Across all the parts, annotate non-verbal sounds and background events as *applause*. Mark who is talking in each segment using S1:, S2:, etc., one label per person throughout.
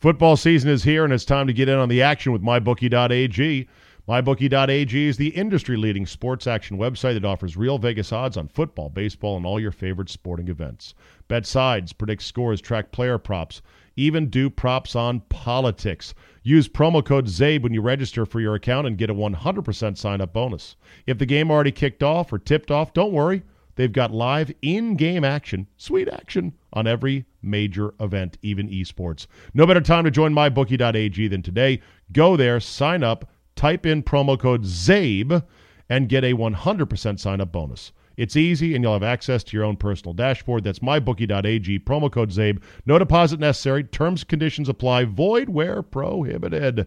S1: Football season is here, and it's time to get in on the action with MyBookie.ag. MyBookie.ag is the industry leading sports action website that offers real Vegas odds on football, baseball, and all your favorite sporting events. Bet sides, predict scores, track player props, even do props on politics. Use promo code ZABE when you register for your account and get a 100% sign up bonus. If the game already kicked off or tipped off, don't worry. They've got live in game action, sweet action, on every major event, even esports. No better time to join mybookie.ag than today. Go there, sign up, type in promo code ZABE, and get a 100% sign up bonus. It's easy, and you'll have access to your own personal dashboard. That's mybookie.ag, promo code ZABE. No deposit necessary. Terms conditions apply. Void where prohibited.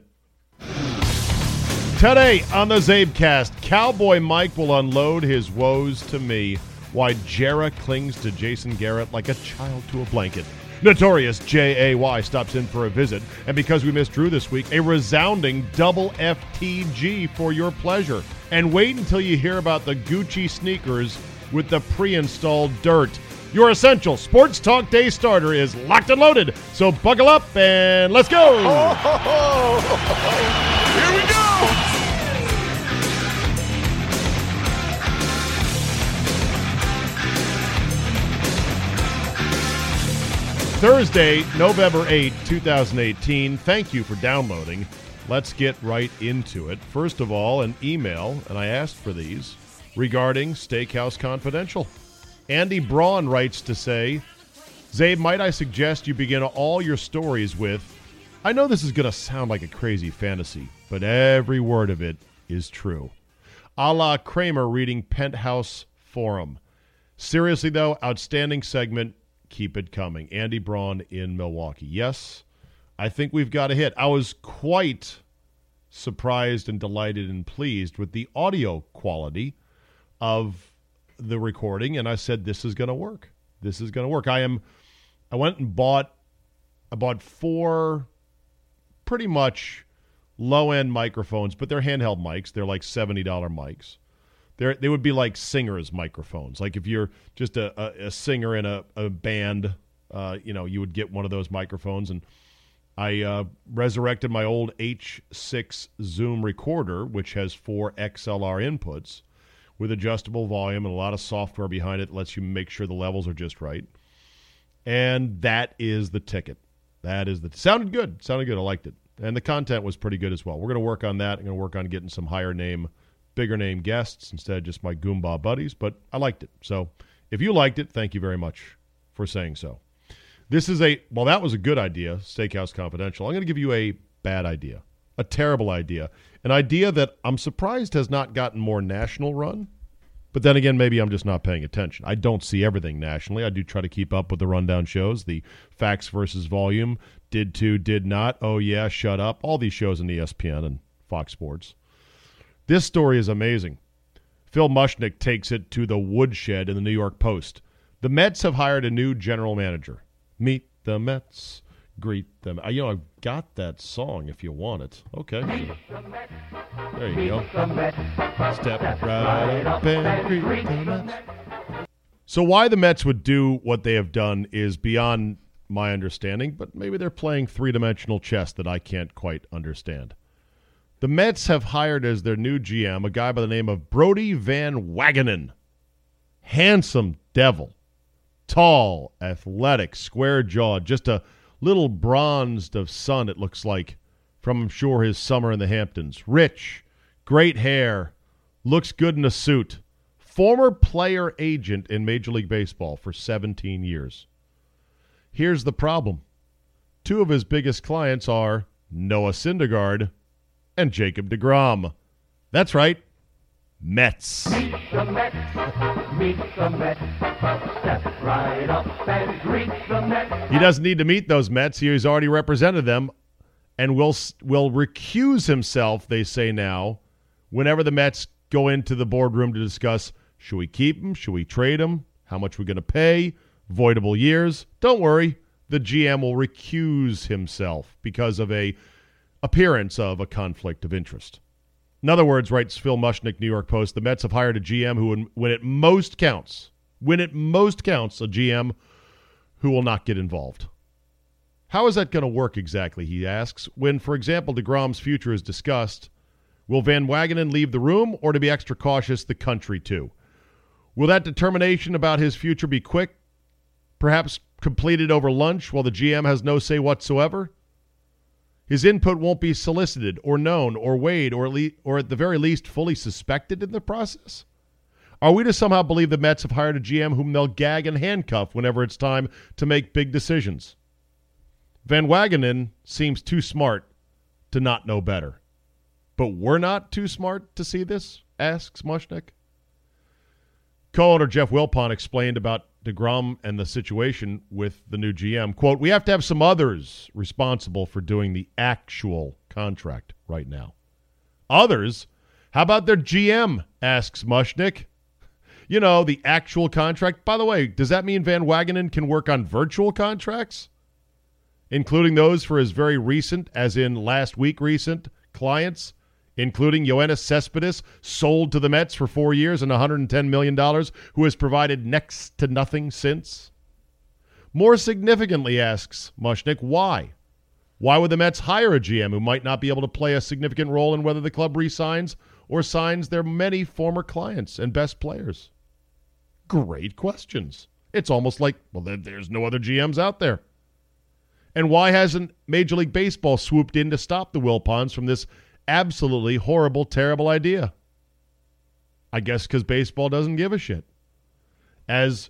S1: Today on the Zabecast, Cowboy Mike will unload his woes to me. Why Jerry clings to Jason Garrett like a child to a blanket. Notorious J.A.Y. stops in for a visit, and because we missed Drew this week, a resounding double FTG for your pleasure. And wait until you hear about the Gucci sneakers with the pre installed dirt. Your essential sports talk day starter is locked and loaded, so buckle up and let's go! *laughs*
S2: Here we go!
S1: Thursday, November 8, 2018. Thank you for downloading. Let's get right into it. First of all, an email, and I asked for these, regarding Steakhouse Confidential. Andy Braun writes to say, Zabe, might I suggest you begin all your stories with, I know this is going to sound like a crazy fantasy, but every word of it is true. A la Kramer reading Penthouse Forum. Seriously, though, outstanding segment keep it coming. Andy Braun in Milwaukee. Yes, I think we've got a hit. I was quite surprised and delighted and pleased with the audio quality of the recording, and I said, "This is going to work. This is going to work." I am. I went and bought. I bought four, pretty much low end microphones, but they're handheld mics. They're like seventy dollar mics. They're, they would be like singers microphones. Like if you're just a, a, a singer in a, a band, uh, you know, you would get one of those microphones. And I uh, resurrected my old H6 Zoom recorder, which has four XLR inputs with adjustable volume and a lot of software behind it that lets you make sure the levels are just right. And that is the ticket. That is the sounded good. Sounded good. I liked it. And the content was pretty good as well. We're going to work on that. I'm going to work on getting some higher name – bigger name guests instead just my Goomba buddies, but I liked it. So if you liked it, thank you very much for saying so. This is a, well, that was a good idea, Steakhouse Confidential. I'm going to give you a bad idea, a terrible idea, an idea that I'm surprised has not gotten more national run. But then again, maybe I'm just not paying attention. I don't see everything nationally. I do try to keep up with the rundown shows, the facts versus volume, did to, did not, oh yeah, shut up, all these shows on ESPN and Fox Sports. This story is amazing. Phil Mushnick takes it to the woodshed in the New York Post. The Mets have hired a new general manager. Meet the Mets, greet them. I, you know, I've got that song if you want it. Okay. There you go. Step right up and greet the Mets. So, why the Mets would do what they have done is beyond my understanding, but maybe they're playing three dimensional chess that I can't quite understand. The Mets have hired as their new GM a guy by the name of Brodie Van Wagenen. Handsome devil. Tall, athletic, square jawed, just a little bronzed of sun, it looks like, from I'm sure his summer in the Hamptons. Rich, great hair, looks good in a suit. Former player agent in Major League Baseball for 17 years. Here's the problem two of his biggest clients are Noah Syndergaard and Jacob DeGrom. That's right, Mets.
S3: Meet the Mets, meet the Mets, step right up and greet the Mets.
S1: He doesn't need to meet those Mets. He has already represented them and will will recuse himself, they say now, whenever the Mets go into the boardroom to discuss should we keep him, should we trade him, how much we're going to pay, voidable years. Don't worry, the GM will recuse himself because of a appearance of a conflict of interest. In other words, writes Phil Mushnick, New York Post, the Mets have hired a GM who, when it most counts, when it most counts, a GM who will not get involved. How is that going to work exactly? He asks. When, for example, DeGrom's future is discussed, will Van Wagenen leave the room, or to be extra cautious, the country too? Will that determination about his future be quick, perhaps completed over lunch, while the GM has no say whatsoever? His input won't be solicited or known or weighed or at, le- or at the very least fully suspected in the process? Are we to somehow believe the Mets have hired a GM whom they'll gag and handcuff whenever it's time to make big decisions? Van Wagenen seems too smart to not know better. But we're not too smart to see this? asks Mushnick. Co-owner Jeff Wilpon explained about DeGrom and the situation with the new GM. Quote, we have to have some others responsible for doing the actual contract right now. Others? How about their GM? asks Mushnick. You know, the actual contract. By the way, does that mean Van Wagenen can work on virtual contracts? Including those for his very recent, as in last week recent, clients, including Yoenis Cespedes, sold to the Mets for four years and $110 million, who has provided next to nothing since? More significantly, asks Mushnick, why? Why would the Mets hire a GM who might not be able to play a significant role in whether the club resigns or signs their many former clients and best players? Great questions. It's almost like, well, there's no other GMs out there. And why hasn't Major League Baseball swooped in to stop the Wilpons from this absolutely horrible, terrible idea? I guess because baseball doesn't give a shit. As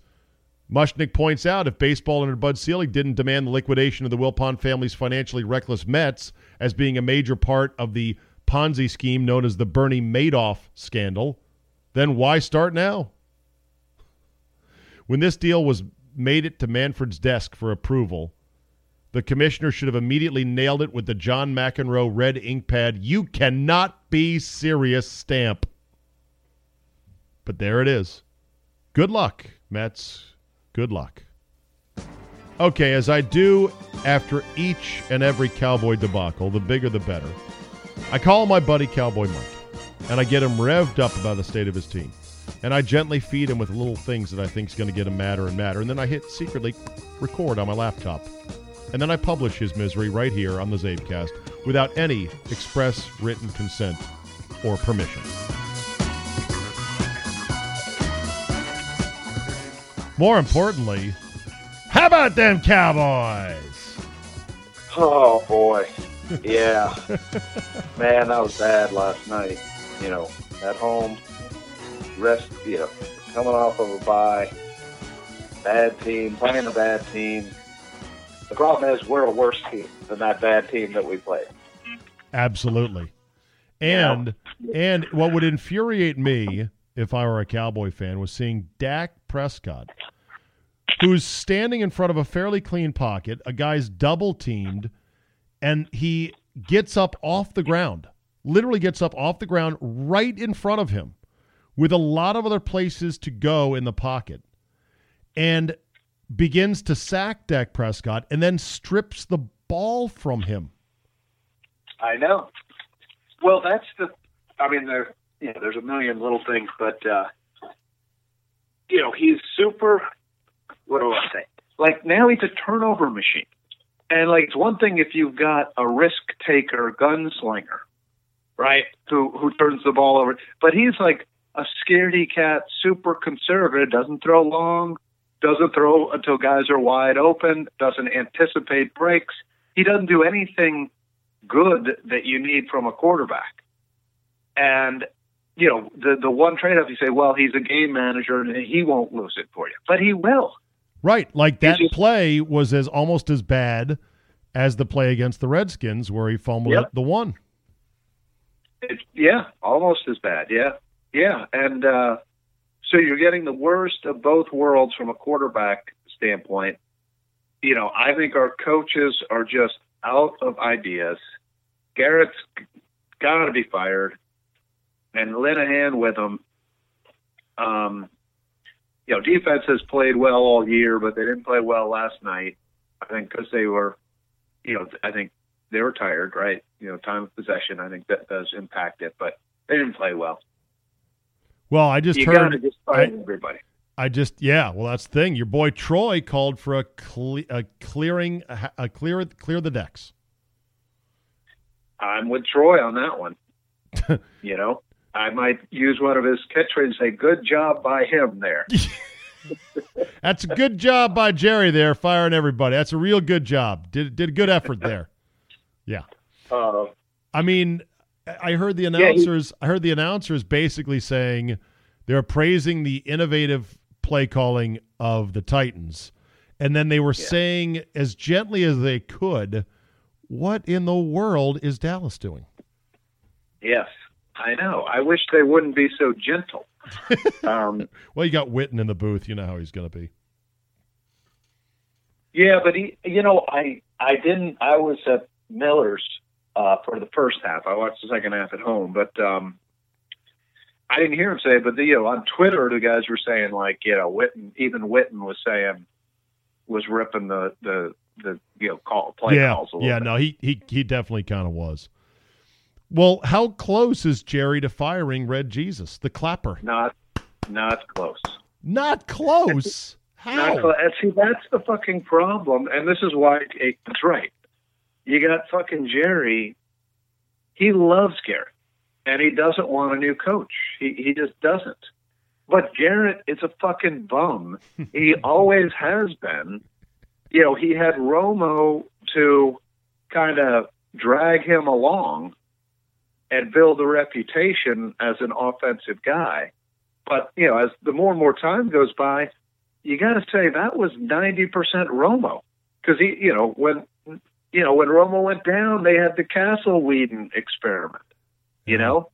S1: Mushnick points out, if baseball under Bud Selig didn't demand the liquidation of the Wilpon family's financially reckless Mets as being a major part of the Ponzi scheme known as the Bernie Madoff scandal, then why start now? When this deal was made it to Manfred's desk for approval, the commissioner should have immediately nailed it with the John McEnroe red ink pad. You cannot be serious stamp. But there it is. Good luck, Mets. Good luck. Okay, as I do after each and every Cowboy debacle, the bigger the better, I call my buddy Cowboy Mike and I get him revved up about the state of his team. And I gently feed him with little things that I think is going to get him madder and madder. And then I hit secretly record on my laptop. And then I publish his misery right here on the Zabecast without any express written consent or permission. More importantly, how about them Cowboys?
S2: Oh boy, yeah, *laughs* man, that was bad last night. You know, at home, rest, you know, coming off of a bye, bad team, playing a bad team. The problem is we're a worse team than that bad team that we played.
S1: Absolutely. And and what would infuriate me if I were a Cowboy fan was seeing Dak Prescott, who's standing in front of a fairly clean pocket, a guy's double teamed, and he gets up off the ground, literally gets up off the ground right in front of him with a lot of other places to go in the pocket and begins to sack Dak Prescott and then strips the ball from him.
S2: I know. Well, that's the. I mean, there. There's a million little things, but uh, you know, he's super. What do I say? Like now, he's a turnover machine, and like it's one thing if you've got a risk taker, gunslinger, right? Who who turns the ball over, but he's like a scaredy cat, super conservative, doesn't throw long, doesn't throw until guys are wide open, doesn't anticipate breaks. He doesn't do anything good that you need from a quarterback. And you know, the the one trade off you say, well, he's a game manager and he won't lose it for you. But he will.
S1: Right. Like that
S2: just-
S1: play was as almost as bad as the play against the Redskins where he fumbled
S2: Yep.
S1: the one.
S2: It, yeah, almost as bad. Yeah, yeah, and uh, so you're getting the worst of both worlds from a quarterback standpoint. You know, I think our coaches are just out of ideas. Garrett's got to be fired, and Linehan with him. Um, you know, defense has played well all year, but they didn't play well last night. I think because they were, you know, I think they were tired, right? You know, time of possession, I think that does impact it, but they didn't play well.
S1: Well, I just
S2: you
S1: heard
S2: got to just
S1: I-
S2: everybody.
S1: I just yeah. Well, that's the thing. Your boy Troy called for a, cle- a clearing a, a clear clear the decks.
S2: I'm with Troy on that one. *laughs* you know, I might use one of his catchphrases and say, "Good job by him there." *laughs*
S1: That's a good job by Jerry there, firing everybody. That's a real good job. Did did a good effort there. *laughs* Yeah.
S2: Uh,
S1: I mean, I heard the
S2: he-
S1: announcers. I heard the announcers basically saying they're praising the innovative play calling of the Titans, and then they were saying as gently as they could, "What in the world is Dallas doing?"
S2: yes, I know. I wish they wouldn't be so gentle. *laughs* um,
S1: Well, you got Witten in the booth. You know how he's going to be.
S2: Yeah, but he, you know, I I didn't. I was at Miller's uh, for the first half. I watched the second half at home, but um, I didn't hear him say. it, But the, you know, on Twitter, the guys were saying like, you know, Witten, even Witten was saying was ripping the the the you know call play
S1: yeah,
S2: calls a
S1: yeah.
S2: bit.
S1: No, he he he definitely kind of was. Well, how close is Jerry to firing Red Jesus, the clapper?
S2: Not not close.
S1: Not close. *laughs* How?
S2: Not. And see, that's the fucking problem, and this is why Aikman's right. You got fucking Jerry. He loves Garrett, and he doesn't want a new coach. He he just doesn't. But Garrett is a fucking bum. *laughs* he always has been. You know, he had Romo to kind of drag him along and build a reputation as an offensive guy. But you know, as the more and more time goes by, you got to say that was ninety percent Romo because he, you know, when you know when Romo went down, they had the Cassel Weeden experiment. You know,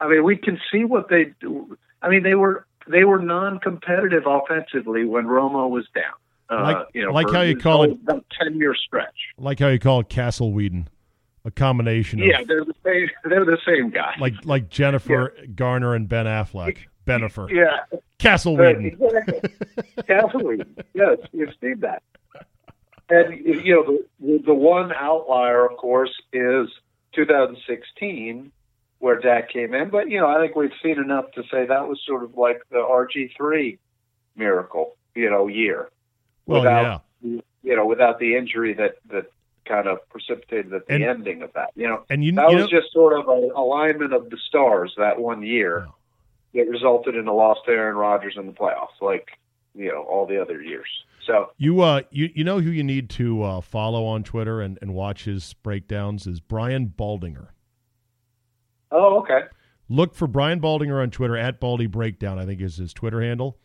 S2: I mean, we can see what they do. I mean, they were they were non-competitive offensively when Romo was down. Uh,
S1: Like-
S2: you know,
S1: like how you call it-
S2: ten-year stretch.
S1: like how you call it Cassel Weeden, a combination of
S2: Yeah, they're the same. They're the same guy.
S1: like like Jennifer Garner and Ben Affleck. Bennifer.
S2: yeah,
S1: Cassel
S2: Uh,
S1: Weeden.
S2: exactly. Absolutely. *laughs* Yes, you've seen that. And you know the the one outlier, of course, is 2016, where Dak came in. But you know, I think we've seen enough to say that was sort of like the RG3 miracle, you know, year.
S1: Well,
S2: without,
S1: yeah.
S2: You know, without the injury that that kind of precipitated the
S1: And-
S2: ending of that. You know,
S1: And you,
S2: that
S1: you
S2: was
S1: know,
S2: just sort of an alignment of the stars that one year that resulted in the loss to Aaron Rodgers in the playoffs, like you know all the other years. So
S1: you uh you you know who you need to uh, follow on Twitter and, and watch his breakdowns is Brian Baldinger.
S2: oh okay,
S1: Look for Brian Baldinger on Twitter at Baldy Breakdown. I think is his Twitter handle.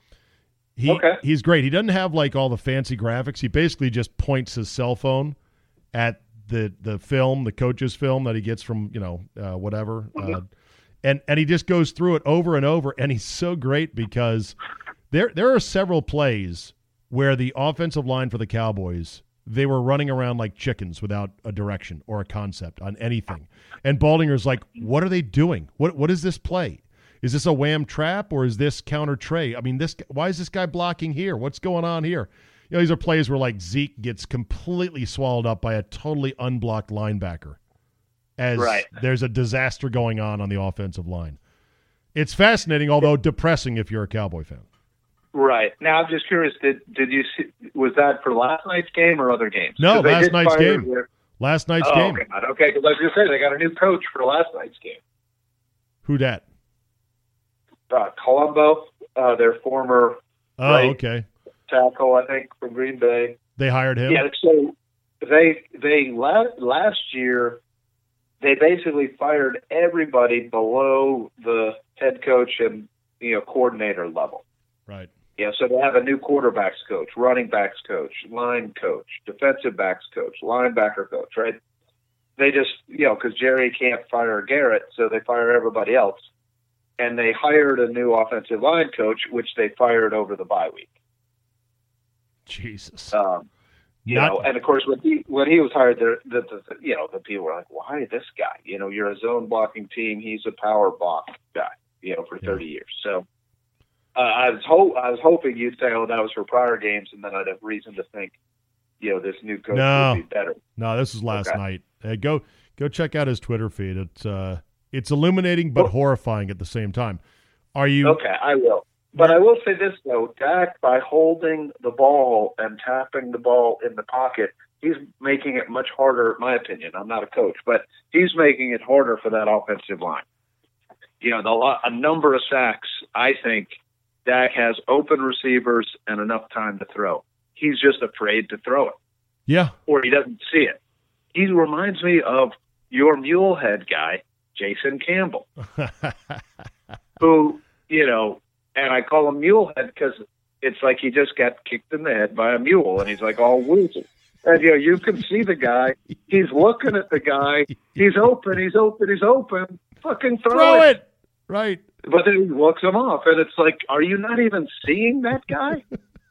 S1: He
S2: Okay.
S1: he's great. He doesn't have like all the fancy graphics. He basically just points his cell phone at the the film, the coach's film that he gets from you know uh, whatever, uh, and and he just goes through it over and over. And he's so great because there there are several plays where the offensive line for the Cowboys they were running around like chickens without a direction or a concept on anything. And Baldinger's like, "What are they doing? What what is this play? Is this a wham trap or is this counter trey? I mean, this why is this guy blocking here? What's going on here?" You know, these are plays where like Zeke gets completely swallowed up by a totally unblocked linebacker as
S2: Right.
S1: there's a disaster going on on the offensive line. It's fascinating, although depressing if you're a Cowboy fan.
S2: Right. Now I'm just curious. Did did you see? Was that for last night's game or other games?
S1: No, last night's game.
S2: their-
S1: Last night's
S2: oh,
S1: game.
S2: God. Okay, because I was going to say they got a new coach for last night's game.
S1: Who dat?
S2: Uh, Colombo, uh, their former
S1: Oh,
S2: Right.
S1: okay.
S2: tackle, I think, from Green Bay.
S1: They hired him.
S2: Yeah, so they they last last year they basically fired everybody below the head coach and you know coordinator level.
S1: Right.
S2: Yeah, so they have a new quarterbacks coach, running backs coach, line coach, defensive backs coach, linebacker coach, right? They just, you know, because Jerry can't fire Garrett, so they fire everybody else. And they hired a new offensive line coach, which they fired over the bye week.
S1: Jesus.
S2: Um, you
S1: Not-
S2: know, and of course when he when he was hired, there, the, the, the you know the people were like, "Why this guy? You know, you're a zone blocking team. He's a power block guy. You know, for
S1: Yeah.
S2: 30 years." So uh, I was ho- I was hoping you'd say, "Oh, that was for prior games," and then I'd have reason to think, you know, this new coach
S1: No.
S2: would be better.
S1: No, this was last
S2: Okay.
S1: night. Uh, go go check out his Twitter feed. It's uh it's illuminating but
S2: Well-
S1: horrifying at the same time. Are you
S2: Okay, I will. But I will say this though, Dak by holding the ball and tapping the ball in the pocket, he's making it much harder. In my opinion, I'm not a coach, but he's making it harder for that offensive line. You know, the, a number of sacks. I think Dak has open receivers and enough time to throw. He's just afraid to throw it,
S1: Yeah.
S2: or he doesn't see it. He reminds me of your mule head guy, Jason Campbell *laughs* who, you know, and I call him Mulehead because it's like he just got kicked in the head by a mule and he's like all woozy. And, you know, you can see the guy. He's looking at the guy. *laughs* He's open. He's open. He's open. Fucking throw,
S1: Throw
S2: it.
S1: it. Right.
S2: But then he walks him off. And it's like, are you not even seeing that guy?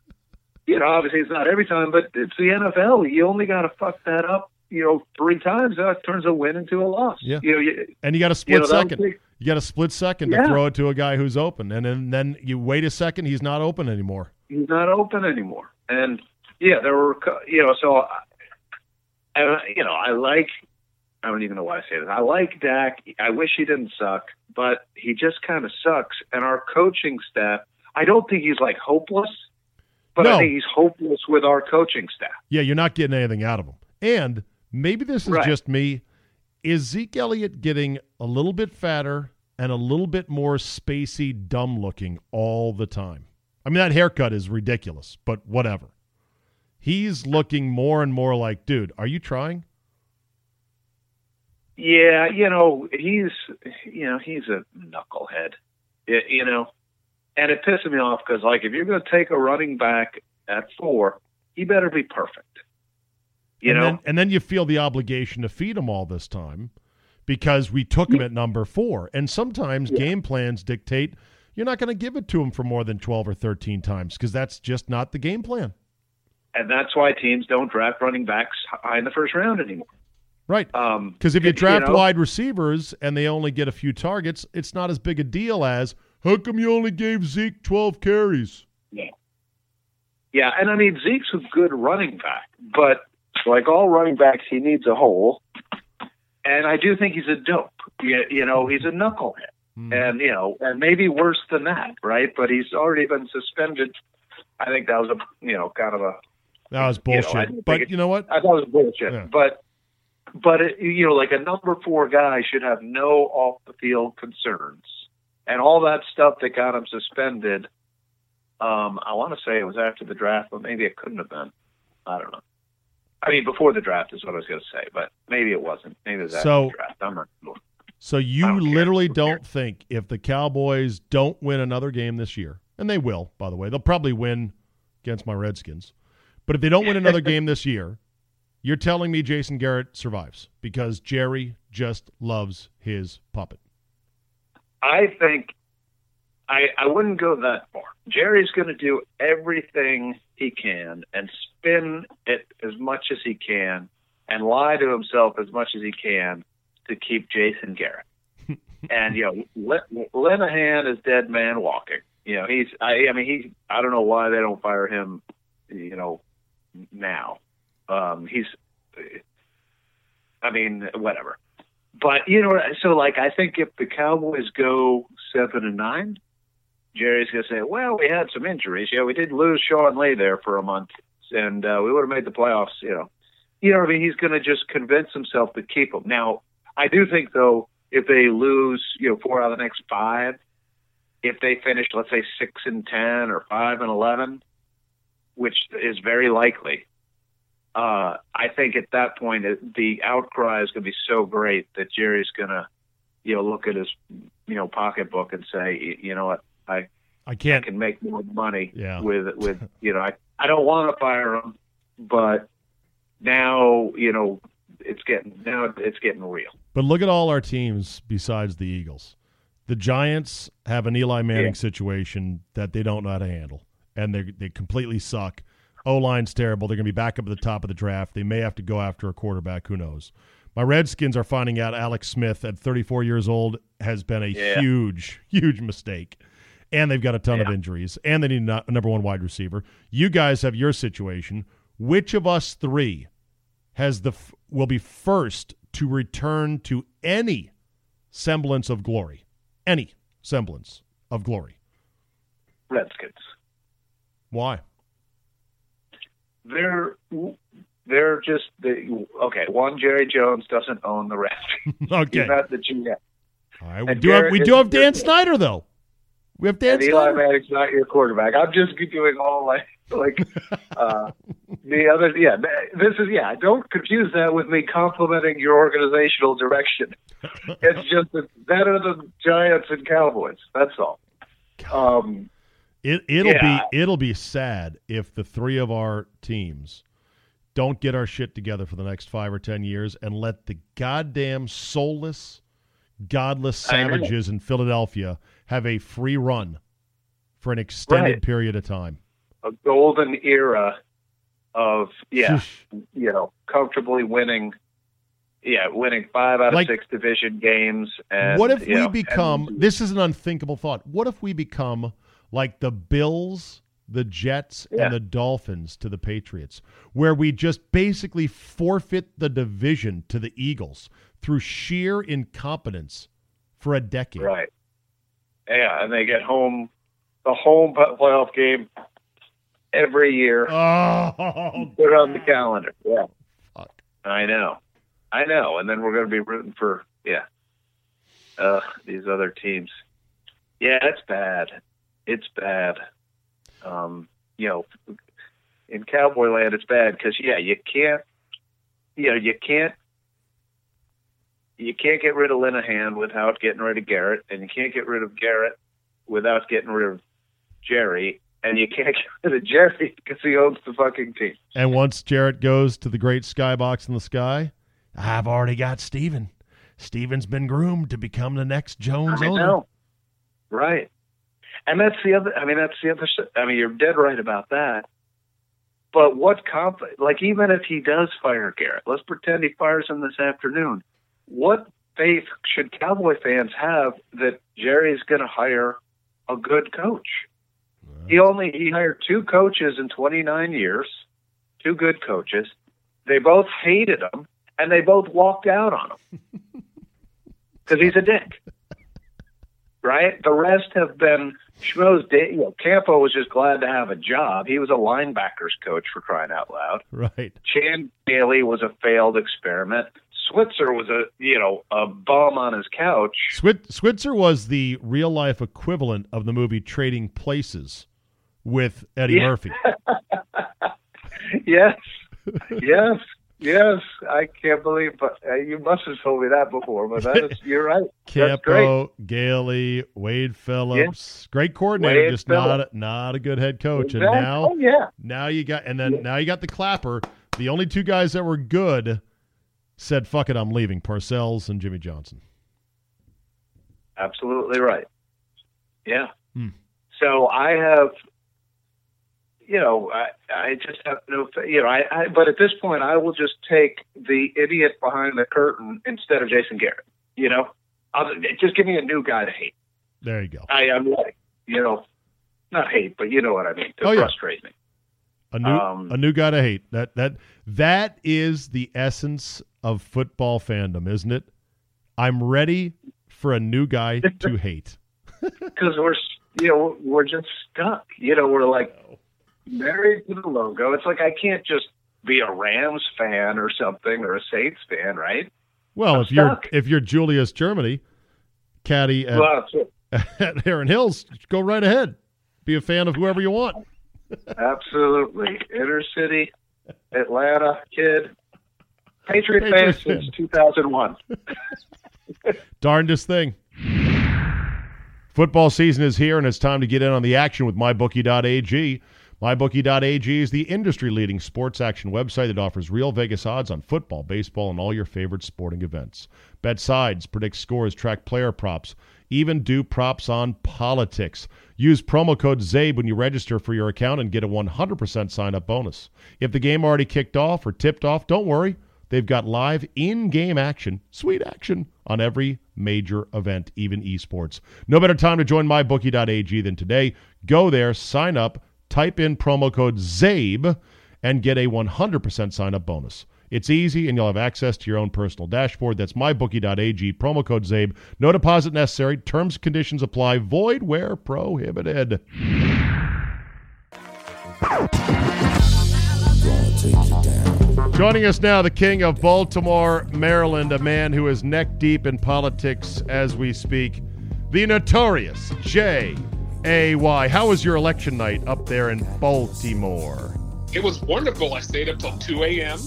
S2: *laughs* you know, obviously it's not every time, but it's the NFL. You only got to fuck that up, you know, three times. That turns a win into a loss.
S1: Yeah.
S2: You know, you,
S1: And you got a
S2: you
S1: split
S2: know,
S1: second. You got a split second to throw it to a guy who's open, and then then you wait a second, he's not open anymore.
S2: he's not open anymore. And yeah, there were, you know, so, I, you know, I like, I don't even know why I say this. I like Dak. I wish he didn't suck, but he just kind of sucks. And our coaching staff, I don't think he's like hopeless, but
S1: No.
S2: I think he's hopeless with our coaching staff.
S1: Yeah, you're not getting anything out of him. And maybe this is
S2: Right.
S1: just me. Is Zeke Elliott getting a little bit fatter and a little bit more spacey, dumb looking all the time? I mean, that haircut is ridiculous, but whatever. He's looking more and more like, dude, are you trying?
S2: Yeah, you know, he's, you know, he's a knucklehead, Y- you know, and it pisses me off because, like, if you're going to take a running back at four, he better be perfect. You
S1: and
S2: know,
S1: then, and then you feel the obligation to feed him all this time because we took him at number four. And sometimes game plans dictate you're not going to give it to him for more than 12 or 13 times because that's just not the game plan.
S2: and that's why teams don't draft running backs high in the first round anymore.
S1: Right.
S2: Um,
S1: Because if you draft
S2: know,
S1: wide receivers and they only get a few targets, it's not as big a deal as how come you only gave Zeke 12 carries?
S2: yeah, Yeah, and I mean Zeke's a good running back, but like all running backs, he needs a hole. And I do think he's a dope. You, you know, he's a knucklehead,
S1: Hmm.
S2: and you know, and maybe worse than that, right? But he's already been suspended. I think that was a you know kind of a
S1: That was
S2: You know,
S1: bullshit. but
S2: it-
S1: you know what?
S2: I thought it was bullshit.
S1: Yeah.
S2: But but it, you know, like a number four guy should have no off the field concerns, and all that stuff that got him suspended. Um, I want to say it was after the draft, but maybe it couldn't have been. I don't know. I mean, before the draft is what I was going to say, but maybe it wasn't. Maybe it was after
S1: So-
S2: the draft. I'm not sure.
S1: So you
S2: don't
S1: literally don't think if the Cowboys don't win another game this year, and they will, by the way, they'll probably win against my Redskins. But if they don't win another *laughs* game this year, you're telling me Jason Garrett survives because Jerry just loves his puppet.
S2: I think I I wouldn't go that far. Jerry's going to do everything he can and spin it as much as he can and lie to himself as much as he can to keep Jason Garrett. *laughs* and you know, Lin- Linehan is dead man walking. You know, he's I I mean he I don't know why they don't fire him. You know, now um, he's. I mean, whatever. But you know, so like I think if the Cowboys go seven and nine, Jerry's gonna say, "Well, we had some injuries. Yeah, we did lose Sean Lee there for a month, and uh, we would have made the playoffs." You know, you know, what I mean, he's gonna just convince himself to keep him. Now, I do think though, if they lose, you know, four out of the next five, if they finish, let's say six and ten or five and eleven, which is very likely, uh, I think at that point it, the outcry is going to be so great that Jerry's going to, you know, look at his, you know, pocketbook and say, you know what, I,
S1: I
S2: I
S1: can't.
S2: can make more money
S1: Yeah.
S2: with *laughs* with you know, I I don't want to fire him, but now you know it's getting now it's getting real.
S1: But look at all our teams besides the Eagles. The Giants have an Eli Manning
S2: Yeah.
S1: situation that they don't know how to handle, and they they completely suck. O line's terrible. They're going to be back up at the top of the draft. They may have to go after a quarterback. Who knows? My Redskins are finding out Alex Smith at 34 years old has been a
S2: Yeah.
S1: huge, huge mistake. And they've got a ton of injuries, and they need a number one wide receiver. You guys have your situation. Which of us three has the f- will be first to return to any semblance of glory, any semblance of glory.
S2: Redskins.
S1: Why?
S2: They're they're just the okay. One, Jerry Jones doesn't own the rest. *laughs*
S1: okay.
S2: He's not the GM.
S1: All right. We
S2: And
S1: do have, we do have Dan Snyder though. We have Dan
S2: And Eli
S1: Snyder.
S2: Manning's not your quarterback. I'm just doing all like like *laughs* uh, the other. Yeah, this is yeah. Don't confuse that with me complimenting your organizational direction. *laughs* It's just that better than Giants and Cowboys. That's all. Um,
S1: It it'll
S2: Yeah.
S1: be it'll be sad if the three of our teams don't get our shit together for the next five or ten years and let the goddamn soulless, godless savages in Philadelphia have a free run for an extended
S2: Right.
S1: period of time.
S2: a golden era of yeah, you know, comfortably winning. Yeah, winning five out of
S1: Like-
S2: six division games. And
S1: what if we
S2: know,
S1: become
S2: and-
S1: this is an unthinkable thought. What if we become like the Bills, the Jets,
S2: Yeah.
S1: and the Dolphins to the Patriots, where we just basically forfeit the division to the Eagles through sheer incompetence for a decade?
S2: right? Yeah, and they get home the home playoff game every year. *laughs*
S1: Oh,
S2: Put it on the calendar. Yeah,
S1: fuck.
S2: I know, I know. And then we're going to be rooting for yeah, uh, these other teams. Yeah, it's bad. It's bad. Um, you know, in cowboy land, it's bad because yeah, you can't. You know, you can't. You can't get rid of Linehan without getting rid of Garrett, and you can't get rid of Garrett without getting rid of Jerry, and you can't *laughs* get rid of Jerry because he owns the fucking team.
S1: And once Jerry goes to the great skybox in the sky, I've already got Stephen. Stephen's been groomed to become the next Jones
S2: I
S1: owner.
S2: know. Right. And that's the other, I mean, that's the other, I mean, you're dead right about that. But what comp, like, even if he does fire Garrett, let's pretend he fires him this afternoon. What faith should Cowboy fans have that Jerry's going to hire a good coach? He only, he hired two coaches in 29 years, two good coaches. They both hated him and they both walked out on him *laughs* because he's a dick right? The rest have been schmoes. You know, Campo was just glad to have a job. He was a linebackers coach for crying out loud.
S1: Right.
S2: Chan Gailey was a failed experiment. Switzer was a you know a bum on his couch.
S1: Switzer was the real life equivalent of the movie Trading Places with Eddie
S2: Yeah.
S1: Murphy. *laughs*
S2: yes, yes, yes. I can't believe, but uh, you must have told me that before. But that is, you're right.
S1: Campo, Gailey, Wade Phillips, great coordinator,
S2: Wade
S1: just not a, not a good head coach. And now
S2: oh yeah,
S1: now you got and then now you got the clapper. The only two guys that were good said, "Fuck it, I'm leaving." Parcells and Jimmy Johnson.
S2: absolutely right. Yeah.
S1: Hmm.
S2: So I have, you know, I, I just have no, you know, I, I, but at this point, I will just take the idiot behind the curtain instead of Jason Garrett. You know, I'll, just give me a new guy to hate.
S1: There you go.
S2: I am like, you know, not hate, but you know what I mean, to
S1: Oh, yeah.
S2: frustrate me.
S1: A new
S2: Um,
S1: a new guy to hate. That that that is the essence of football fandom, isn't it? I'm ready for a new guy to *laughs* hate. *laughs*
S2: Because we're, you know, we're just stuck. You know, we're like married to the logo. It's like I can't just be a Rams fan or something or a Saints fan, right?
S1: Well,
S2: I'm
S1: if you're if you're Julius Germany, caddy at,
S2: Well, *laughs*
S1: at Aaron Hills, go right ahead. Be a fan of whoever you want.
S2: Absolutely. Inner city, Atlanta kid. Patriot fan since 2001. *laughs*
S1: Darndest thing. Football season is here, and it's time to get in on the action with MyBookie.ag. MyBookie.ag is the industry leading sports action website that offers real Vegas odds on football, baseball, and all your favorite sporting events. Bet sides, predict scores, track player props, even do props on politics. Use promo code ZABE when you register for your account and get a 100% sign up bonus. If the game already kicked off or tipped off, don't worry. They've got live in game action, sweet action, on every major event, even esports. No better time to join mybookie.ag than today. Go there, sign up, type in promo code ZABE, and get a 100% sign up bonus. It's easy, and you'll have access to your own personal dashboard. That's mybookie.ag, promo code ZABE. No deposit necessary. Terms conditions apply. Void where prohibited. Joining us now, the king of Baltimore, Maryland, a man who is neck deep in politics as we speak, the notorious J.A.Y. How was your election night up there in Baltimore?
S4: It was wonderful. I stayed up till 2 a.m.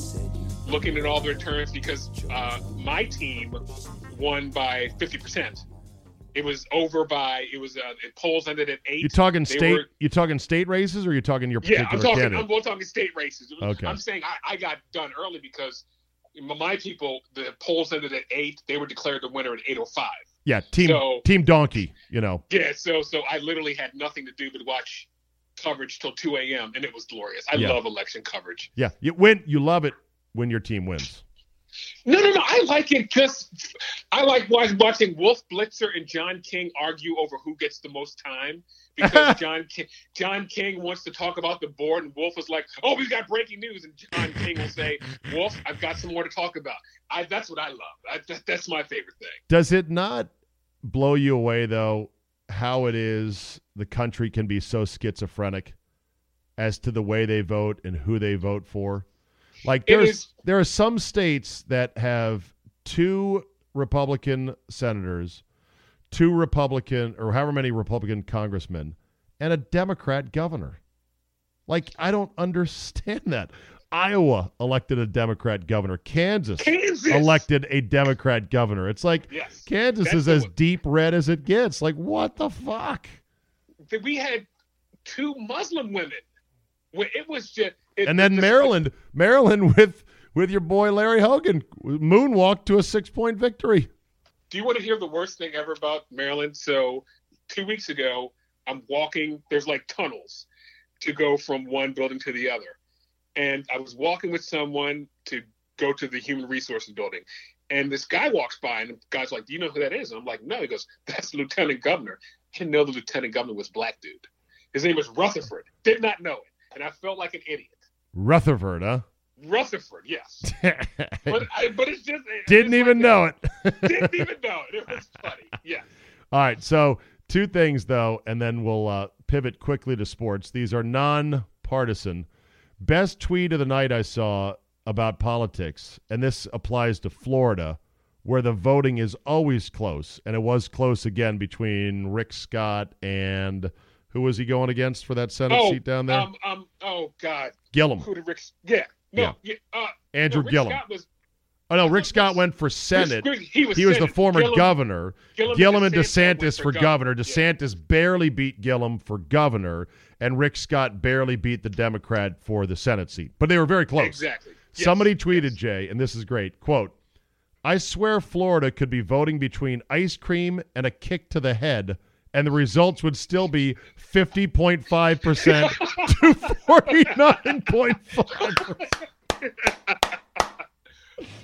S4: looking at all the returns because uh, my team won by 50%. It was over by it was uh, it polls ended at eight.
S1: You talking
S4: They
S1: state?
S4: were-
S1: you talking state races, or you talking your particular?
S4: yeah, I'm talking.
S1: candidate?
S4: I'm, talking state races. Was-
S1: Okay.
S4: I'm saying I, I got done early because my people the polls ended at eight. They were declared the winner at 8:05.
S1: Yeah, team
S4: So-
S1: team donkey. You know,
S4: Yeah, so so I literally had nothing to do but watch coverage till 2 a.m. and it was glorious. I
S1: Yeah.
S4: love election coverage.
S1: yeah, you win. You love it when your team wins.
S4: No, no, no. I like it just. I like watching Wolf Blitzer and John King argue over who gets the most time because *laughs* John King, John King wants to talk about the board, and Wolf is like, "Oh, we've got breaking news," and John King will say, "Wolf, I've got some more to talk about." I, that's what I love. I, that, that's my favorite thing.
S1: Does it not blow you away though how it is the country can be so schizophrenic as to the way they vote and who they vote for? Like there's
S4: is-
S1: there are some states that have two Republican senators, two Republican or however many Republican congressmen, and a Democrat governor. Like I don't *laughs* understand that. Iowa elected a Democrat governor. Kansas
S4: Kansas
S1: elected a Democrat governor. It's like
S4: Yes,
S1: Kansas is as deep red as it gets. Like what the fuck?
S4: We had two Muslim women. It was just. It,
S1: And then
S4: the-
S1: Maryland, Maryland *laughs* with with your boy Larry Hogan moonwalked to a six point victory.
S4: Do you want to hear the worst thing ever about Maryland? So, two weeks ago, I'm walking. There's like tunnels to go from one building to the other, and I was walking with someone to go to the human resources building, and this guy walks by, and the guy's like, "Do you know who that is?" And I'm like, "No." He goes, "That's lieutenant governor." I didn't know the lieutenant governor was black dude. His name was Rutherford. Did not know it, and I felt like an idiot.
S1: Rutherford, huh?
S4: Rutherford, yes, *laughs* but I, but it's just it-
S1: Didn't
S4: it's
S1: even
S4: like-
S1: know it. *laughs*
S4: Didn't even *laughs* know it. It was funny. Yeah.
S1: All right, so two things though, and then we'll uh, pivot quickly to sports. These are non-partisan. Best tweet of the night I saw about politics, and this applies to Florida, where the voting is always close, and it was close again between Rick Scott and who was he going against for that Senate
S4: oh,
S1: seat down there?
S4: Um, um, oh God,
S1: Gillum,
S4: who did Rick? Yeah, no, yeah. uh,
S1: Andrew
S4: no, Rick
S1: Gillum.
S4: Scott was,
S1: oh no, Rick Scott went for Senate.
S4: He was,
S1: He was the former
S4: Gillum,
S1: governor.
S4: Gillum,
S1: Gillum and
S4: DeSantis
S1: DeSantis for governor.
S4: Yeah.
S1: DeSantis barely beat Gillum for governor, and Rick Scott barely beat the Democrat for the Senate seat. But they were very close.
S4: Exactly. Yes,
S1: Somebody tweeted,
S4: yes.
S1: Jay, and this is great. Quote, I swear Florida could be voting between ice cream and a kick to the head, and the results would still be 50.5% *laughs* to 49.5%.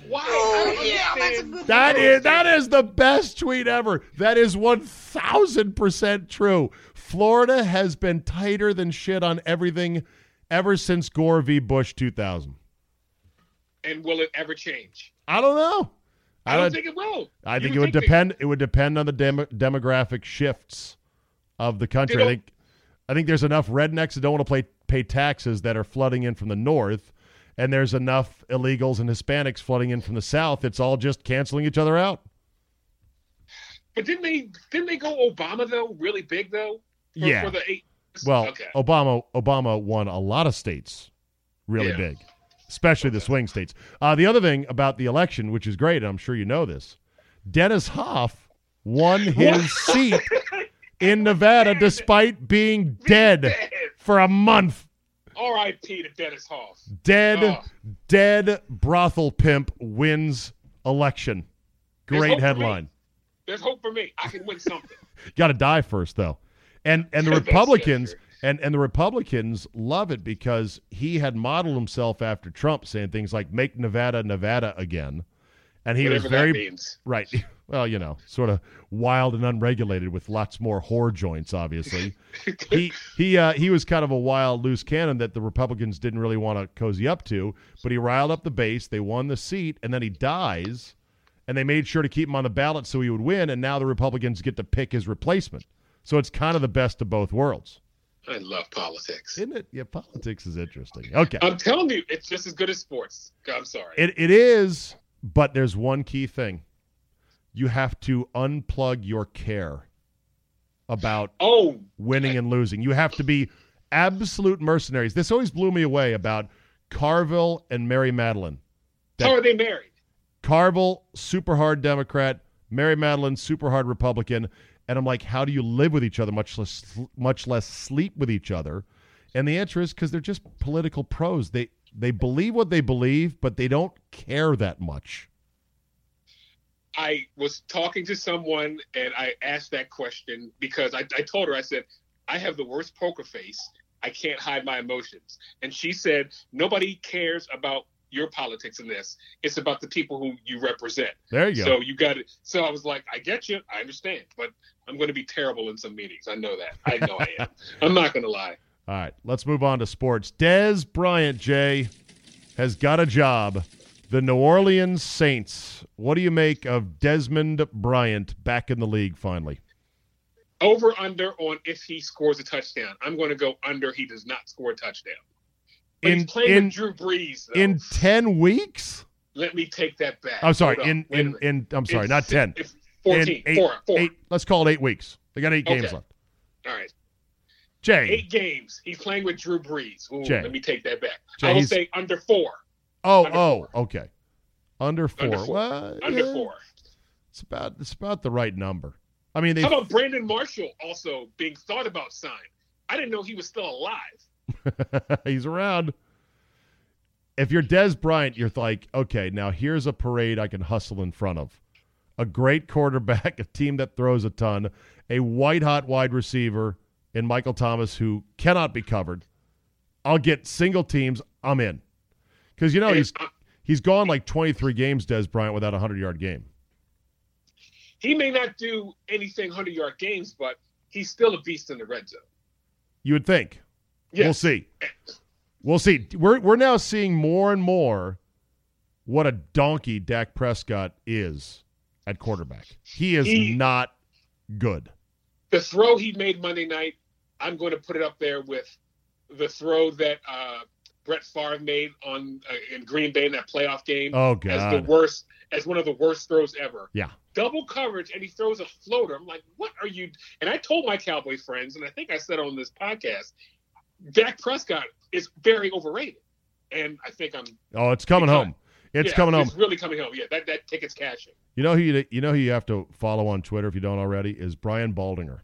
S4: Why? I don't understand.
S1: That is that is the best tweet ever. That is one thousand percent true. Florida has been tighter than shit on everything ever since Gore v. Bush two thousand.
S4: And will it ever change?
S1: I don't know.
S4: I don't think it will.
S1: I think it would
S4: that-
S1: depend. It would depend on the dem- demographic shifts of the country. I think. I think there's enough rednecks that don't want to play, pay taxes that are flooding in from the north, and there's enough illegals and Hispanics flooding in from the south. It's all just canceling each other out.
S4: But didn't they? Didn't they go Obama though? Really big though? For,
S1: Yeah.
S4: For the eight.
S1: Well,
S4: okay.
S1: Obama Obama won a lot of states really
S4: Yeah.
S1: big, especially the swing states. Uh, the other thing about the election, which is great, and I'm sure you know this, Dennis Hof won *laughs* his seat in Nevada despite being dead for a month.
S4: R.I.P. to Dennis Hof.
S1: Dead,
S4: Oh.
S1: dead brothel pimp wins election. Great
S4: hope for me.
S1: headline.
S4: There's hope for me. I can win something. *laughs*
S1: got to die first though and and the *laughs* republicans. And and the republicans love it because he had modeled himself after trump saying things like make nevada nevada again. And he
S4: Whatever
S1: was very right. *laughs* Well you know sort of wild and unregulated with lots more whore joints obviously. *laughs* He he uh, he was kind of a wild loose cannon that the republicans didn't really want to cozy up to but he riled up the base they won the seat and then he dies and they made sure to keep him on the ballot so he would win and now the republicans get to pick his replacement. So it's kind of the best of both worlds
S4: I love politics.
S1: Isn't it? Yeah, politics is interesting. Okay.
S4: I'm telling you, it's just as good as sports. I'm sorry.
S1: It, it is, but there's one key thing. You have to unplug your care about
S4: oh,
S1: winning and losing. You have to be absolute mercenaries. This always blew me away about Carville and Mary Matalin. That-
S4: how are they married?
S1: Carville, super hard Democrat, Mary Matalin, super hard Republican, and I'm like, how do you live with each other, much less much less sleep with each other? And the answer is because they're just political pros. They they believe what they believe, but they don't care that much.
S4: I was talking to someone and I asked that question because I, I told her, I said, I have the worst poker face. I can't hide my emotions. And she said, nobody cares about your politics in this. It's about the people who you represent.
S1: There you go.
S4: So you got it. So I was like, I get you. I understand. But I'm going to be terrible in some meetings. I know that. I know I am. *laughs* I'm not going to lie.
S1: All right, let's move on to sports. Dez Bryant, Jay, has got a job. The New Orleans Saints. What do you make of Desmond Bryant back in the league finally?
S4: Over under on if he scores a touchdown. I'm going to go under. He does not score a touchdown. But
S1: In-
S4: he's playing
S1: in-
S4: with Drew Brees. Though.
S1: In 10 weeks?
S4: Let me take that back.
S1: I'm sorry, in in, in I'm sorry,
S4: It's
S1: not 10.
S4: it's 14.
S1: In eight,
S4: four. Four.
S1: let's call it 8 weeks. They got 8 games
S4: Okay.
S1: left.
S4: All right.
S1: Jay.
S4: Eight games. He's playing with Drew Brees. Ooh,
S1: Jay.
S4: let me take that back.
S1: Jay,
S4: I will say under four.
S1: Oh,
S4: Under
S1: oh, okay. Under 4.
S4: Under four.
S1: Well,
S4: Under
S1: yeah,
S4: four.
S1: It's about it's about the right number. I mean, they
S4: How about Brandon Marshall also being thought about signed? I didn't know he was still alive. *laughs*
S1: He's around. If you're Dez Bryant, you're like, okay, now here's a parade I can hustle in front of. A great quarterback, *laughs* a team that throws a ton, a white hot wide receiver in Michael Thomas who cannot be covered. I'll get single teams. I'm in. Because you know he's he's gone like 23 games, Dez Bryant, without a hundred yard game.
S4: he may not do anything 100 yard games, but he's still a beast in the red zone.
S1: You would think.
S4: Yes.
S1: We'll see. We'll see. We're we're now seeing more and more what a donkey Dak Prescott is at quarterback. He is
S4: He-
S1: not good.
S4: The throw he made Monday night, I'm going to put it up there with the throw that uh, Brett Favre made on uh, in Green Bay in that playoff game
S1: Oh god,
S4: as the worst, as one of the worst throws ever.
S1: Yeah.
S4: double coverage and he throws a floater. I'm like, what are you? And I told my Cowboy friends, and I think I said on this podcast, Dak Prescott is very overrated, and I think I'm.
S1: Oh, it's coming home. It's
S4: yeah,
S1: coming home.
S4: It's really coming home. Yeah, that that ticket's cashing.
S1: You know who you, you know who you have to follow on Twitter if you don't already is Brian Baldinger.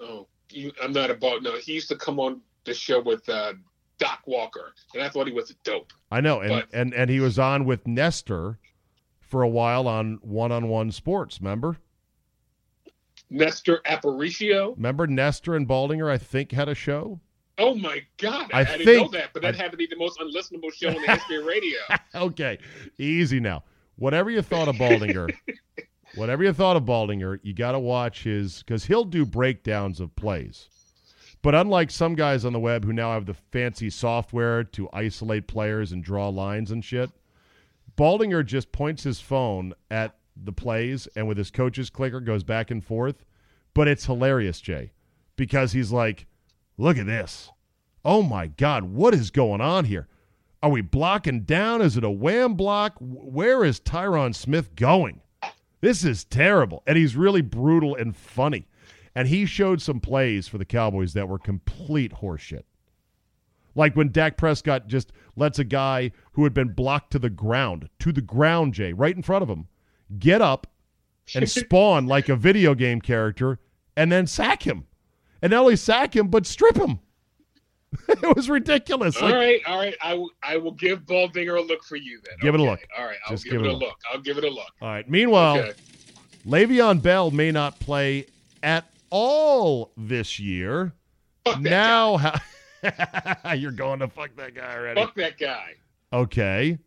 S4: Oh, you, I'm not a bald. no. He used to come on the show with uh, Doc Walker, and I thought he was dope.
S1: I know, and
S4: But-
S1: and and he was on with Nestor for a while on one on one sports. Remember?
S4: Nestor Aparicio.
S1: Remember Nestor and Baldinger? I think had a show.
S4: Oh my God,
S1: I
S4: I, didn't know that, but that
S1: I-
S4: had to be the most unlistenable show in the *laughs* history of radio.
S1: okay, easy now. Whatever you thought of Baldinger, *laughs* whatever you thought of Baldinger, you got to watch his because he'll do breakdowns of plays. But unlike some guys on the web who now have the fancy software to isolate players and draw lines and shit, Baldinger just points his phone at the plays and with his coach's clicker goes back and forth. But it's hilarious, Jay, because he's like, look at this. Oh my God, what is going on here? Are we blocking down? Is it a wham block? Where is Tyron Smith going? This is terrible. And he's really brutal and funny. And he showed some plays for the Cowboys that were complete horseshit. Like when Dak Prescott just lets a guy who had been blocked to the ground, to the ground, Jay, right in front of him, get up and *laughs* spawn like a video game character and then sack him. And not only sack him, but strip him. *laughs* it was ridiculous.
S4: All
S1: Like,
S4: right, all right. I will. I will give Baldinger a look for you then.
S1: Give it a look.
S4: All right, I'll
S1: Just
S4: give, it a look. I'll give it a look.
S1: All right. Meanwhile,
S4: okay.
S1: Le'Veon Bell may not play at all this year.
S4: Fuck
S1: now, ha- *laughs* you're going to fuck that guy
S4: guy.
S1: already.
S4: Fuck that guy.
S1: Okay.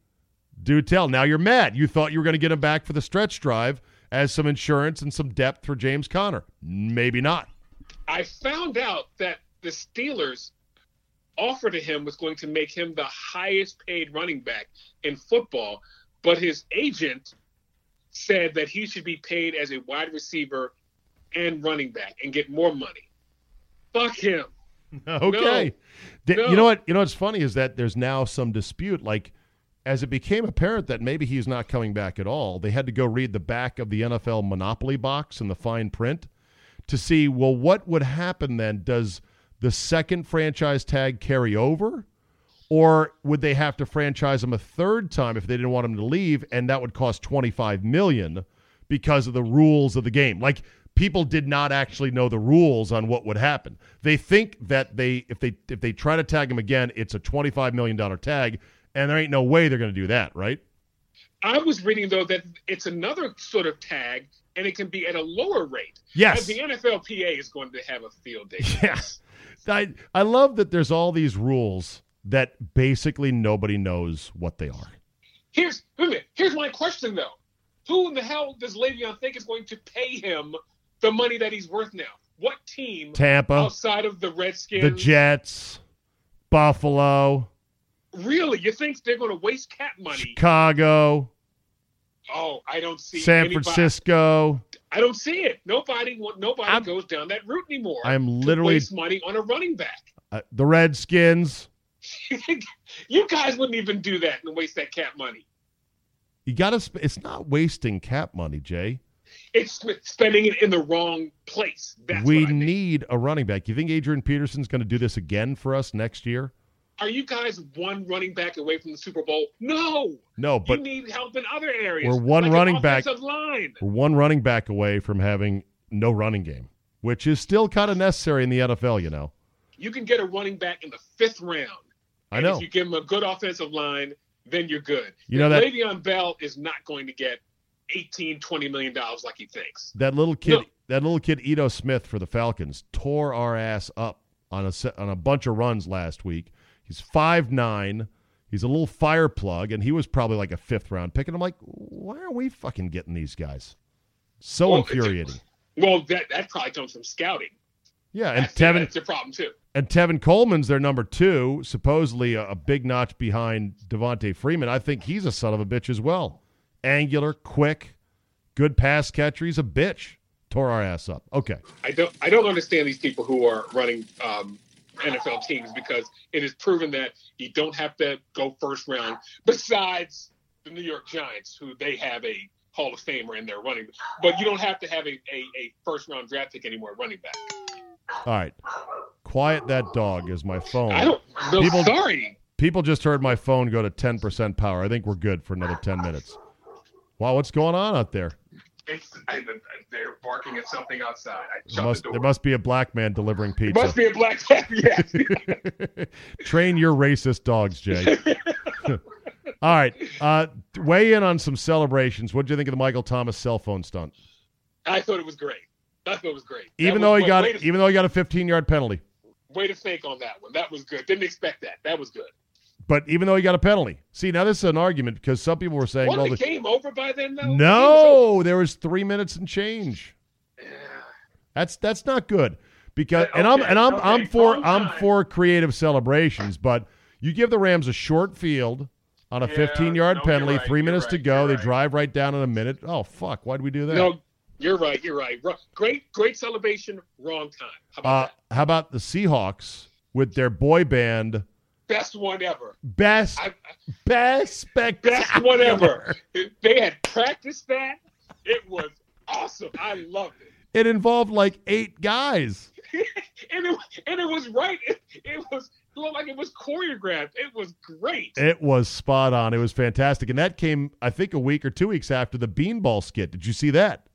S1: Do tell. Now you're mad. You thought you were going to get him back for the stretch drive as some insurance and some depth for James Conner. Maybe not.
S4: I found out that the Steelers offer to him was going to make him the highest paid running back in football, but his agent said that he should be paid as a wide receiver and running back and get more money. Fuck him. *laughs*
S1: Okay. Di-
S4: No.
S1: You know what? You know what's funny is that there's now some dispute. Like, as it became apparent that maybe he's not coming back at all, they had to go read the back of the NFL Monopoly box and the fine print to see, well, what would happen then? Does the second franchise tag carry over? Or would they have to franchise him a third time if they didn't want him to leave, and that would cost twenty five million because of the rules of the game? Like people did not actually know the rules on what would happen. They think that they if they if they try to tag him again, it's a twenty five million dollar tag, and there ain't no way they're going to do that, right?
S4: I was reading though that it's another sort of tag, and it can be at a lower rate.
S1: Yes.
S4: And the NFLPA is going to have a field day. *laughs*
S1: Yeah. I I love that there's all these rules that basically nobody knows what they are.
S4: Here's wait a minute. Here's my question though: Who in the hell does Le'Veon think is going to pay him the money that he's worth now? What team
S1: Tampa,
S4: outside of the Redskins?
S1: the Jets, Buffalo,
S4: Really, you think they're going to waste cap money?
S1: Chicago,
S4: Oh, I don't see
S1: San
S4: anybody-
S1: Francisco.
S4: I don't see it. Nobody, nobody
S1: I'm-
S4: goes down that route anymore.
S1: I'm
S4: to
S1: literally
S4: waste money on a running back.
S1: uh, the Redskins. *laughs*
S4: you guys wouldn't even do that and waste that cap money.
S1: You got to. Sp- it's not wasting cap money, Jay.
S4: It's spending it in the wrong place. That's
S1: we
S4: what I mean.
S1: need a running back. You think Adrian Peterson's going to do this again for us next year?
S4: Are you guys one running back away from the Super Bowl? No.
S1: No, but
S4: you need help in other areas.
S1: We're one
S4: like
S1: running back-
S4: line.
S1: we're one running back away from having no running game, which is still kind of necessary in the NFL. You know.
S4: You can get a running back in the fifth round.
S1: I know.
S4: If you give him a good offensive line, then you're good.
S1: You know
S4: And
S1: that-
S4: Le'Veon Bell is not going to get 18, 20 million dollars like he thinks.
S1: That little kid,
S4: No.
S1: that little kid Ito Smith for the Falcons tore our ass up on a on a bunch of runs last week. He's five nine. He's a little fire plug, and he was probably like a fifth round pick. And I'm like, why are we fucking getting these guys? So
S4: Well,
S1: infuriating.
S4: Well, that that probably comes from scouting.
S1: Yeah, and
S4: That's,
S1: Tevin
S4: that's the problem too.
S1: and Tevin Coleman's their number two, supposedly a, a big notch behind Devonta Freeman. I think he's a son of a bitch as well. Angular, quick, good pass catcher. He's a bitch. Tore our ass up. Okay.
S4: I don't I don't understand these people who are running um, NFL teams because it is proven that you don't have to go first round. Besides the New York Giants, who they have a Hall of Famer in their running, but you don't have to have a, a, a first round draft pick anymore running back.
S1: All right. Quiet that dog is my phone.
S4: I don't. No,
S1: People-
S4: sorry.
S1: People just heard my phone go to 10% power. I think we're good for another 10 minutes. Wow, what's going on out there?
S4: It's, I, they're barking at something outside. I
S1: There must,
S4: the
S1: there must be a black man delivering
S4: It
S1: pizza.
S4: must be a black cat. *laughs* Yes. *laughs*
S1: Train your racist dogs, Jay. *laughs* All right. Uh, weigh in on some celebrations. What do you think of the Michael Thomas cell phone stunt?
S4: I thought it was great. I thought it was great. That
S1: Even
S4: was-
S1: though he got
S4: to,
S1: even though he got a 15 yard penalty.
S4: way to think on that one. That was good. Didn't expect that. That was good.
S1: But even though he got a penalty. See, now this is an argument because some people were saying, well,
S4: the
S1: the,
S4: game over by then? Though. The
S1: no, there was three minutes and change.
S4: Yeah.
S1: That's that's not good because
S4: Uh,
S1: and I'm and I'm
S4: okay,
S1: I'm for I'm for creative celebrations, but you give the Rams a short field on a
S4: Yeah,
S1: 15 yard
S4: no,
S1: penalty,
S4: right,
S1: three minutes to go. They
S4: right.
S1: drive right down in a minute. Oh fuck! Why'd we do that?
S4: No, you're right. You're right. Great, great celebration. Wrong time. How about
S1: Uh, how about the Seahawks with their boy band?
S4: Best one ever.
S1: Best,
S4: I,
S1: best spectacular.
S4: best one ever. They had practiced that. It was awesome. I loved it.
S1: It involved like eight guys. *laughs*
S4: and it and it was right. It, it was it looked like it was choreographed. It was great.
S1: It was spot on. It was fantastic, and that came, I think, a week or two weeks after the Beanball skit. Did you see that?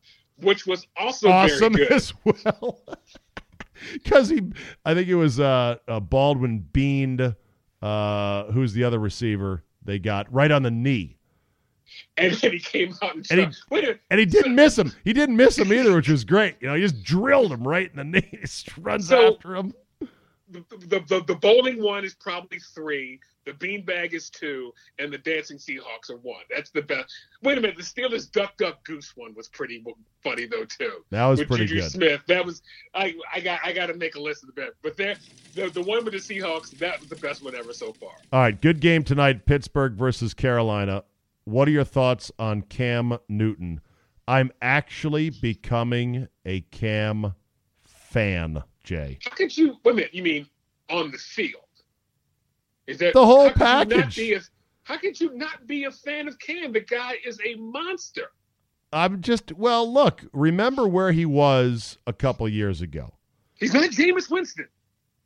S4: which was also
S1: awesome
S4: very good.
S1: as well. *laughs* Because he, I think it was uh, uh, Baldwin beaned. Uh, who's the other receiver they got right on the knee,
S4: And then he came out and,
S1: And he-
S4: wait a minute.
S1: and he didn't miss him. He didn't miss him either, which was great. You know, he just drilled him right in the knee. *laughs* He just runs
S4: So-
S1: after him.
S4: The, the, the, the bowling one is probably three. The beanbag is two, and the dancing Seahawks are one. That's the best. Wait a minute, the Steelers duck duck goose one was pretty funny though too.
S1: That was
S4: with
S1: pretty
S4: Juju
S1: good.
S4: Smith, that was I I got I got to make a list of the best. But there, the the one with the Seahawks, that was the best one ever so far.
S1: All right, good game tonight. Pittsburgh versus Carolina. What are your thoughts on Cam Newton? I'm actually becoming a Cam fan, Jay.
S4: How could you? Wait a minute, you mean on the field. Is that
S1: The whole
S4: how could you not
S1: package.
S4: be a- how could you not be a fan of Cam? The guy is a monster.
S1: I'm just well. Look, remember where he was a couple years ago.
S4: He's not Jameis Winston.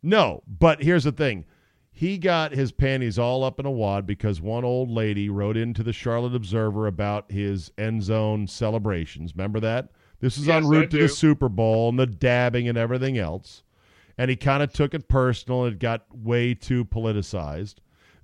S1: No, but here's the thing. He got his panties all up in a wad because one old lady wrote into the Charlotte Observer about his end zone celebrations. Remember that? This is
S4: Yes,
S1: en
S4: I
S1: route to the. Super Bowl and the dabbing and everything else. And he kind of took it personal. And it got way too politicized.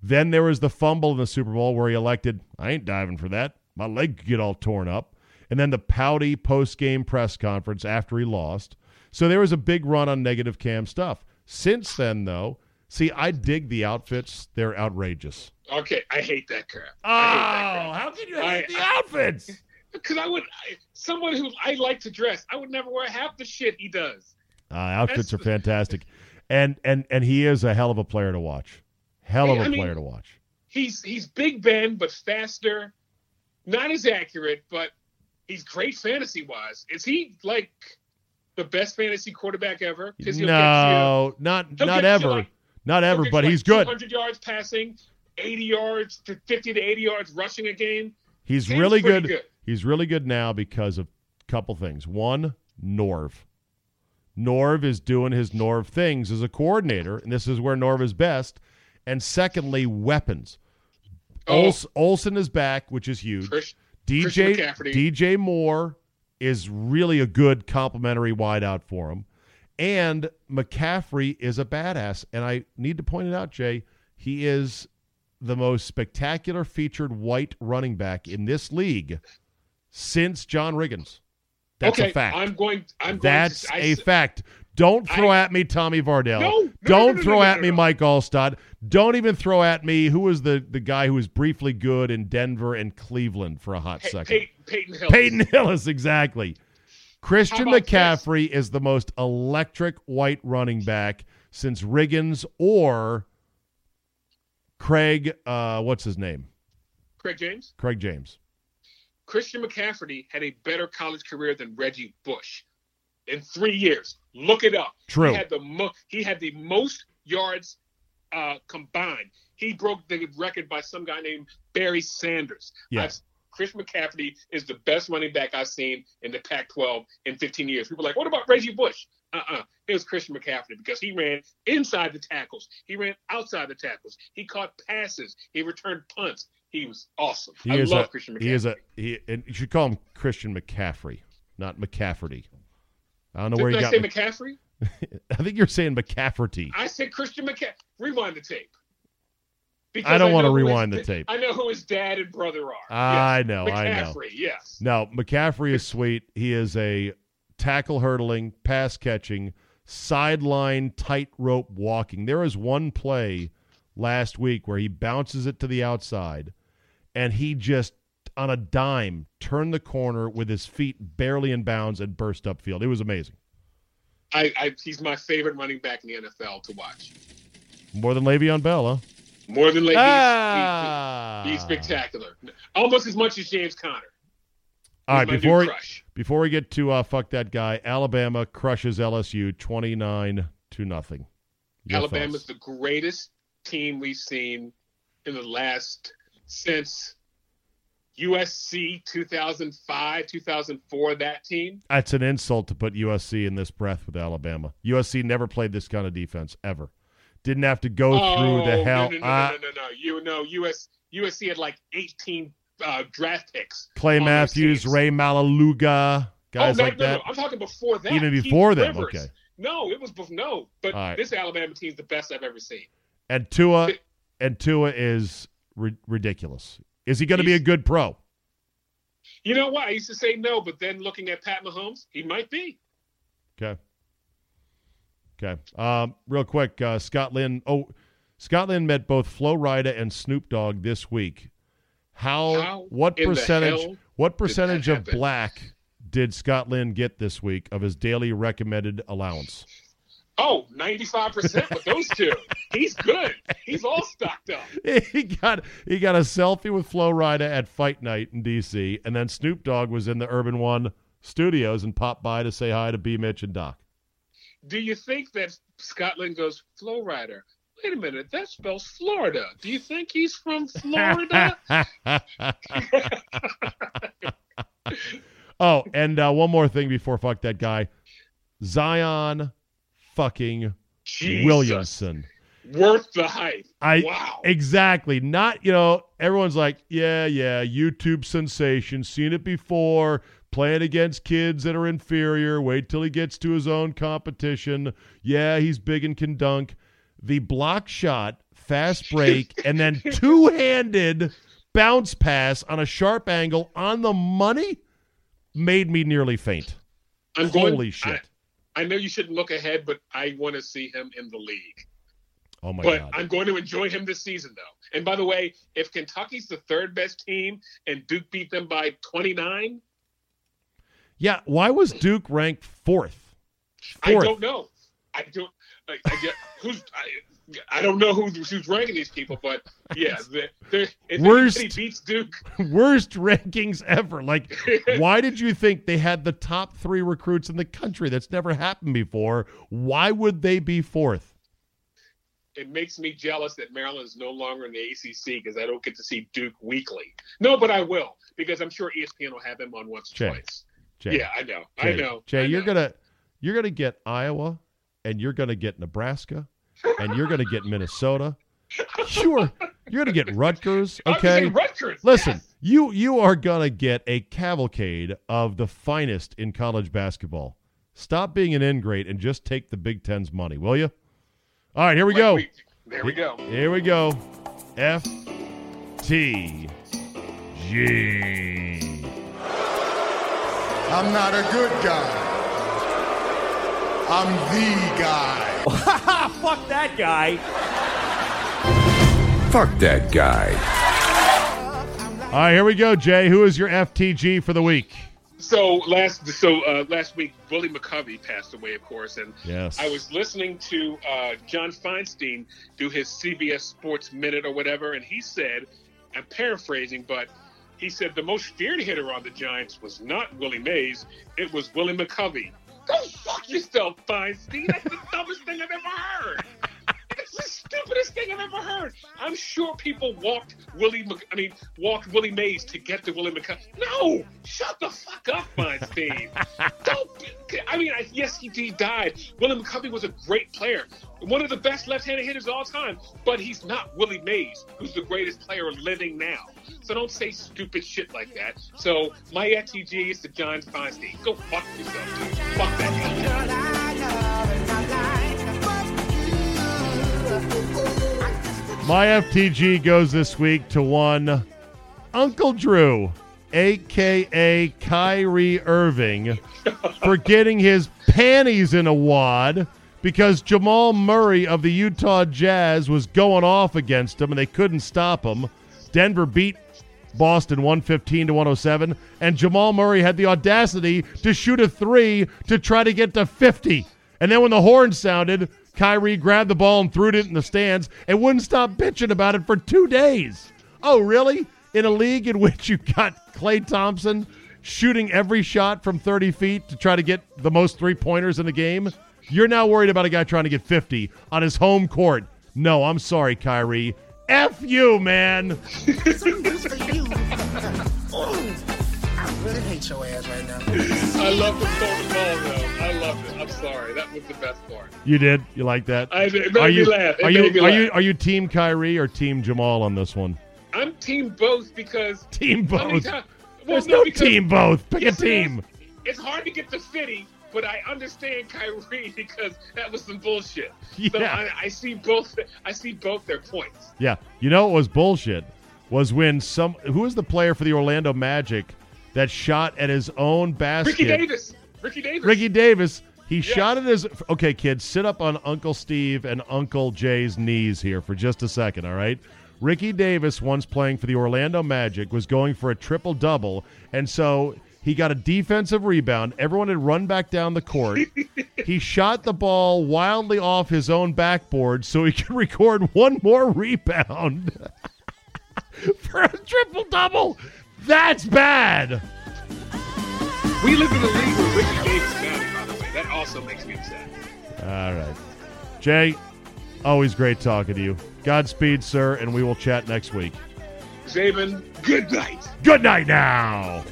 S1: Then there was the fumble in the Super Bowl where he elected, I ain't diving for that. My leg could get all torn up. And then the pouty post game press conference after he lost. So there was a big run on negative cam stuff. Since then, though, see, I dig the outfits. They're outrageous.
S4: Okay, I hate that crap.
S1: Oh, how can you
S4: hate
S1: the
S4: I-
S1: outfits?
S4: Because I would, I, someone who I like to dress, I would never wear half the shit he does.
S1: Uh, outfits are fantastic. And, and, and he is a hell of a player to watch. Hell of a
S4: I mean-
S1: player to watch.
S4: He's he's Big Ben, but faster, not as accurate, but he's great fantasy wise. Is he like the best fantasy quarterback ever?
S1: No, not
S4: he'll
S1: not
S4: you
S1: ever,
S4: like-
S1: not
S4: you,
S1: ever. But
S4: you
S1: he's good.
S4: Hundred yards passing, 80 yards to 50 to 80 yards rushing a game.
S1: He's really good.
S4: good.
S1: He's really good now because of a couple things. One, Norv. Norv is doing his Norv things as a coordinator, and this is where Norv is best. And secondly, weapons.
S4: Oh.
S1: Ols- Olsen is back, which is huge.
S4: Chris,
S1: DJ DJ Moore is really a good complimentary wideout for him. And McCaffrey is a badass. And I need to point it out, Jay, he is the most spectacular featured white running back in this league since John Riggins. That's
S4: okay,
S1: a fact.
S4: I'm going. I'm
S1: That's
S4: going to, I
S1: a fact. Don't throw
S4: I-
S1: at me Tommy Vardell.
S4: No, no,
S1: Don't
S4: no, no,
S1: throw at me. Mike Alstott. Don't even throw at me who was the, the guy who was briefly good in Denver and Cleveland for a hot second.
S4: Pey- Peyton Hill.
S1: Peyton Hillis, exactly. Christian McCaffrey is the most electric white running back since Riggins or Craig. Uh, what's his name?
S4: Craig James.
S1: Craig James.
S4: Christian McCaffrey had a better college career than Reggie Bush in three years. Look it up.
S1: True.
S4: He had the mo- he had the most yards uh, combined. He broke the record by some guy named Barry Sanders.
S1: Yeah.
S4: I've- Chris McCaffrey is the best running back I've seen in the Pac-12 in 15 years. People are like, what about Reggie Bush? Uh-uh. It was Christian McCaffrey because he ran inside the tackles. He ran outside the tackles. He caught passes. He returned punts. He was awesome.
S1: He
S4: I
S1: is
S4: love
S1: a,
S4: Christian McCaffrey.
S1: He is a he. And you should call him Christian McCaffrey, not McCafferty. I don't know where
S4: Did
S1: you
S4: I
S1: got.
S4: say
S1: Mc-
S4: McCaffrey? *laughs*
S1: I think you're saying McCafferty.
S4: I said Christian McCaffrey. Rewind the tape. Because
S1: I don't
S4: know who his
S1: rewind the tape.
S4: I know who his dad and brother are.
S1: I
S4: Yes.
S1: know, I know.
S4: McCaffrey, yes.
S1: No, McCaffrey is sweet. He is a tackle hurdling, pass catching, sideline tightrope walking. There is one play last week where he bounces it to the outside and he just on a dime turned the corner with his feet barely in bounds and burst upfield. It was amazing.
S4: I, I, he's my favorite running back in the NFL to watch.
S1: More than Le'Veon Bell, huh?
S4: More than like
S1: Ah.
S4: he's, he's spectacular. Almost as much as James Conner.
S1: All right,
S4: He's my new
S1: before we, before we get to uh, fuck that guy, Alabama crushes LSU twenty nine to nothing.
S4: Alabama's
S1: thoughts?
S4: the greatest team we've seen in the last since USC 2005, 2004. That team.
S1: That's an insult to put USC in this breath with Alabama. USC never played this kind of defense ever. Didn't have to go through the
S4: Oh,
S1: hell.
S4: No, no, no, no, no, no, no. You know, US USC had like 18 uh, draft picks.
S1: Clay Matthews. Rey Maualuga, guys
S4: oh, no,
S1: like
S4: no,
S1: that.
S4: no. I'm talking before that.
S1: Even
S4: Keith
S1: before them,
S4: Rivers.
S1: okay.
S4: No, it was before. No, but
S1: right.
S4: this Alabama team's the best I've ever seen.
S1: And Tua, and Tua is ri- ridiculous. Is he going to be a good pro?
S4: You know what? I used to say no, but then looking at Pat Mahomes, he might be.
S1: Okay. Okay. Um, real quick, uh, Scott Lynn. Oh, Scott Lynn met both Flo Rida and Snoop Dogg this week. How?
S4: How
S1: what percentage? What percentage of black did Scott Lynn get this week of his daily recommended allowance?
S4: Oh, 95% with those two. He's good. He's all stocked up. *laughs*
S1: he got he got a selfie with Flo Rida at Fight Night in D.C. and then Snoop Dogg was in the Urban One studios and popped by to say hi to B. Mitch and Doc.
S4: Do you think that Scotland goes Flow Rider? Wait a minute, that spells Florida. Do you think he's from Florida? *laughs* *laughs*
S1: oh, and uh, one more thing before fuck that guy, Zion, fucking
S4: Jesus.
S1: Williamson.
S4: Worth the hype.
S1: I
S4: wow.
S1: exactly not. You know, everyone's like, yeah, yeah, YouTube sensation, seen it before. Playing against kids that are inferior. Wait till he gets to his own competition. Yeah, he's big and can dunk. The block shot, fast break, *laughs* and then two handed bounce pass on a sharp angle on the money made me nearly faint.
S4: I'm going,
S1: Holy shit.
S4: I, know you shouldn't look ahead, but I want to see him in the league.
S1: Oh my
S4: but
S1: god.
S4: I'm going to enjoy him this season, though. And by the way, if Kentucky's the third best team and Duke beat them by 29,
S1: Yeah, why was Duke ranked fourth?
S4: I don't know. I don't. I, I get who's. I, I don't know who's, who's ranking these people, but yeah, *laughs* they're,
S1: Worst.
S4: beats Duke, *laughs*
S1: Worst rankings ever. Like, *laughs* why did you think they had the top three recruits in the country? That's never happened before. Why would they be fourth?
S4: it makes me jealous that Maryland is no longer in the ACC because I don't get to see Duke weekly. No, but I will because I'm sure ESPN will have them on once or
S1: Jay,
S4: twice.
S1: Jay,
S4: Yeah, I know.
S1: Jay,
S4: I know.
S1: Jay,
S4: I
S1: you're gonna you're gonna get Iowa, and you're gonna get Nebraska, and you're gonna get Minnesota. Sure, you're gonna get Rutgers.
S4: I'm
S1: Okay,
S4: Rutgers.
S1: Listen,
S4: yes.
S1: you you are gonna get a cavalcade of the finest in college basketball. Stop being an ingrate and just take the Big Ten's money, will you? All right, here we
S4: Like
S1: go.
S4: there we go.
S1: Here we go. F T G.
S5: I'm not a good guy. I'm the guy. *laughs*
S6: Fuck that guy.
S7: Fuck that guy.
S1: All right, here we go, Jay. Who is your FTG for the week?
S4: So last so uh, last week, Willie McCovey passed away, of course, and
S1: Yes.
S4: I was listening to uh, John Feinstein do his CBS Sports Minute or whatever, and he said, I'm paraphrasing, but he said the most feared hitter on the Giants was not Willie Mays, it was Willie McCovey. Go fuck yourself, Feinstein. That's the dumbest thing I've ever heard. It's the stupidest thing I've ever heard. I'm sure people walked Willie, Mc- I mean, walked Willie Mays to get to Willie McCovey. No, shut the fuck up, Feinstein. *laughs* Don't. I mean, I, yes, he, he died. Willie McCovey was a great player, one of the best left-handed hitters of all time. But he's not Willie Mays, who's the greatest player living now. So don't say stupid shit like that. So my FTG is to John Feinstein. Go fuck yourself, dude. Fuck that
S1: My FTG goes this week to one Uncle Drew, aka Kyrie Irving, for getting his panties in a wad because Jamal Murray of the Utah Jazz was going off against him and they couldn't stop him. Denver beat Boston 115 to 107, and Jamal Murray had the audacity to shoot a three to try to get to 50. And then when the horn sounded, Kyrie grabbed the ball and threw it in the stands and wouldn't stop bitching about it for two days. Oh, really? In a league in which you got Klay Thompson shooting every shot from 30 feet to try to get the most three pointers in the game? You're now worried about a guy trying to get 50 on his home court. No, I'm sorry, Kyrie. F you, man. *laughs*
S8: I really hate your ass right now.
S4: I love the throwing the ball, though. Loved it. I'm sorry. That was the best part.
S1: You did? You like that?
S4: I, it made
S1: are
S4: me
S1: you
S4: laugh. It
S1: are you
S4: me
S1: are
S4: laugh.
S1: you are you team Kyrie or team Jamal on this one?
S4: I'm team both because *laughs*
S1: Team both.
S4: well,
S1: There's no
S4: because-
S1: team both. Pick a team.
S4: It's hard to get to 50, but I understand Kyrie *laughs* because that was some bullshit. So
S1: Yeah.
S4: I, I see both. I see both their points.
S1: Yeah. You know what was bullshit? Was when some who was the player for the Orlando Magic that shot at his own basket?
S4: Ricky Davis. Ricky Davis.
S1: Ricky Davis. He shot at his. Okay, kids, sit up on Uncle Steve and Uncle Jay's knees here for just a second, all right? Ricky Davis, once playing for the Orlando Magic, was going for a triple double, and so he got a defensive rebound. Everyone had run back down the court. *laughs* he shot the ball wildly off his own backboard so he could *laughs* record one more rebound *laughs* for a triple double. That's bad.
S4: We live in a league where Ricky Davis by the way. That also makes me upset.
S1: All right. Jay, always great talking to you. Godspeed, sir, and we will chat next week.
S4: Czaban, good night.
S1: Good night now.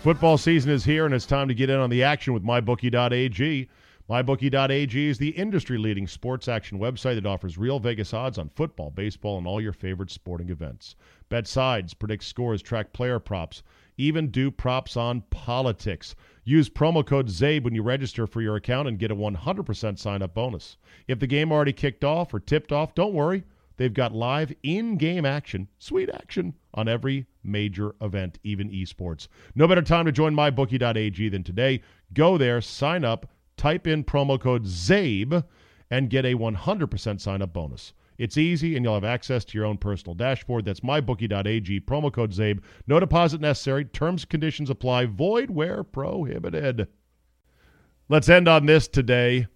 S1: Football season is here, and it's time to get in on the action with MyBookie.ag. MyBookie.ag is the industry leading sports action website that offers real Vegas odds on football, baseball, and all your favorite sporting events. Bet sides, predict scores, track player props, even do props on politics. Use promo code ZABE when you register for your account and get a 100% sign up bonus. If the game already kicked off or tipped off, don't worry. They've got live in game action, sweet action, on every major event, even esports. No better time to join mybookie.ag than today. Go there, sign up, type in promo code ZABE, and get a 100% sign up bonus. It's easy, and you'll have access to your own personal dashboard. That's mybookie.ag, promo code ZABE. No deposit necessary. Terms conditions apply. Void where prohibited. Let's end on this today.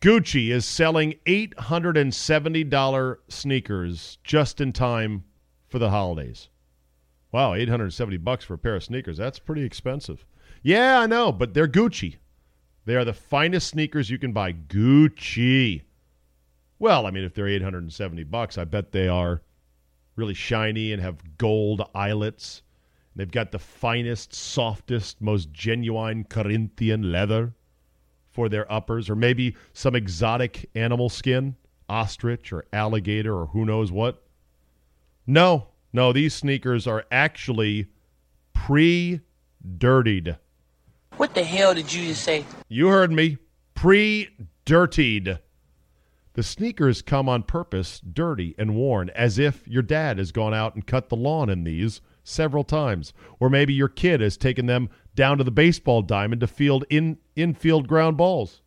S1: Gucci is selling $870 sneakers just in time for the holidays. Wow, 870 bucks for a pair of sneakers. That's pretty expensive. Yeah, I know, but they're Gucci. They are the finest sneakers you can buy. Gucci. Well, I mean, if they're 870 bucks, I bet they are really shiny and have gold eyelets. They've got the finest, softest, most genuine Corinthian leather for their uppers, or maybe some exotic animal skin, ostrich or alligator or who knows what. No, no, these sneakers are actually pre dirtied.
S6: What the hell did you just say?
S1: You heard me. Pre dirtied. The sneakers come on purpose, dirty and worn, as if your dad has gone out and cut the lawn in these several times. Or maybe your kid has taken them down to the baseball diamond to field in infield ground balls.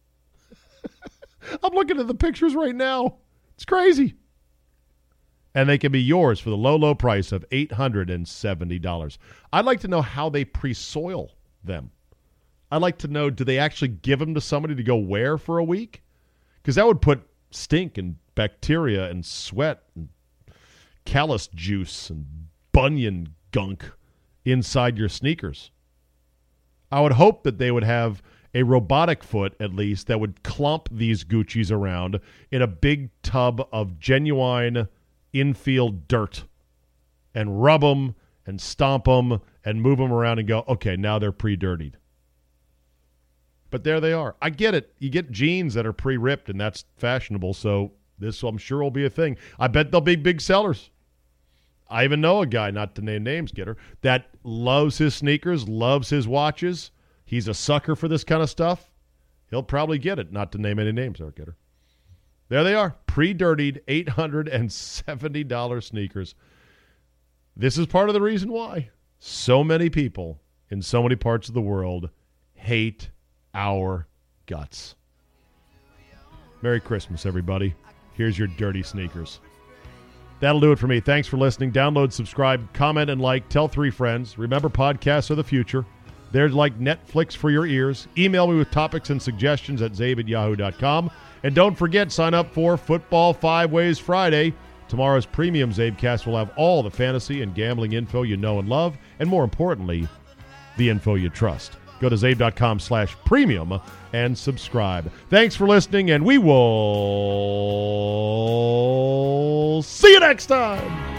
S1: *laughs* I'm looking at the pictures right now. It's crazy. And they can be yours for the low, low price of $870. I'd like to know how they pre soil them. I'd like to know do they actually give them to somebody to go wear for a week? Because that would put stink and bacteria and sweat and callus juice and bunion gunk inside your sneakers. I would hope that they would have a robotic foot, at least, that would clump these Gucci's around in a big tub of genuine infield dirt and rub them and stomp them and move them around and go, okay, now they're pre dirtied. But there they are. I get it. You get jeans that are pre ripped, and that's fashionable. So this, I'm sure, will be a thing. I bet they'll be big sellers. I even know a guy, not to name names, Getter, that loves his sneakers, loves his watches. He's a sucker for this kind of stuff. He'll probably get it, not to name any names, there, Getter. There they are, and seventy dollars sneakers. This is part of the reason why so many people in so many parts of the world hate our guts. Merry Christmas, everybody. Here's your dirty sneakers. That'll do it for me. Thanks for listening. Download, subscribe, comment, and like. Tell three friends. Remember, podcasts are the future. They're like Netflix for your ears. Email me with topics and suggestions at zabe at yahoo.com. And don't forget, sign up for Football Five Ways Friday. Tomorrow's premium Zabecast will have all the fantasy and gambling info you know and love, and more importantly, the info you trust. Go to zabe.com slash premium and subscribe. Thanks for listening, and we will see you next time.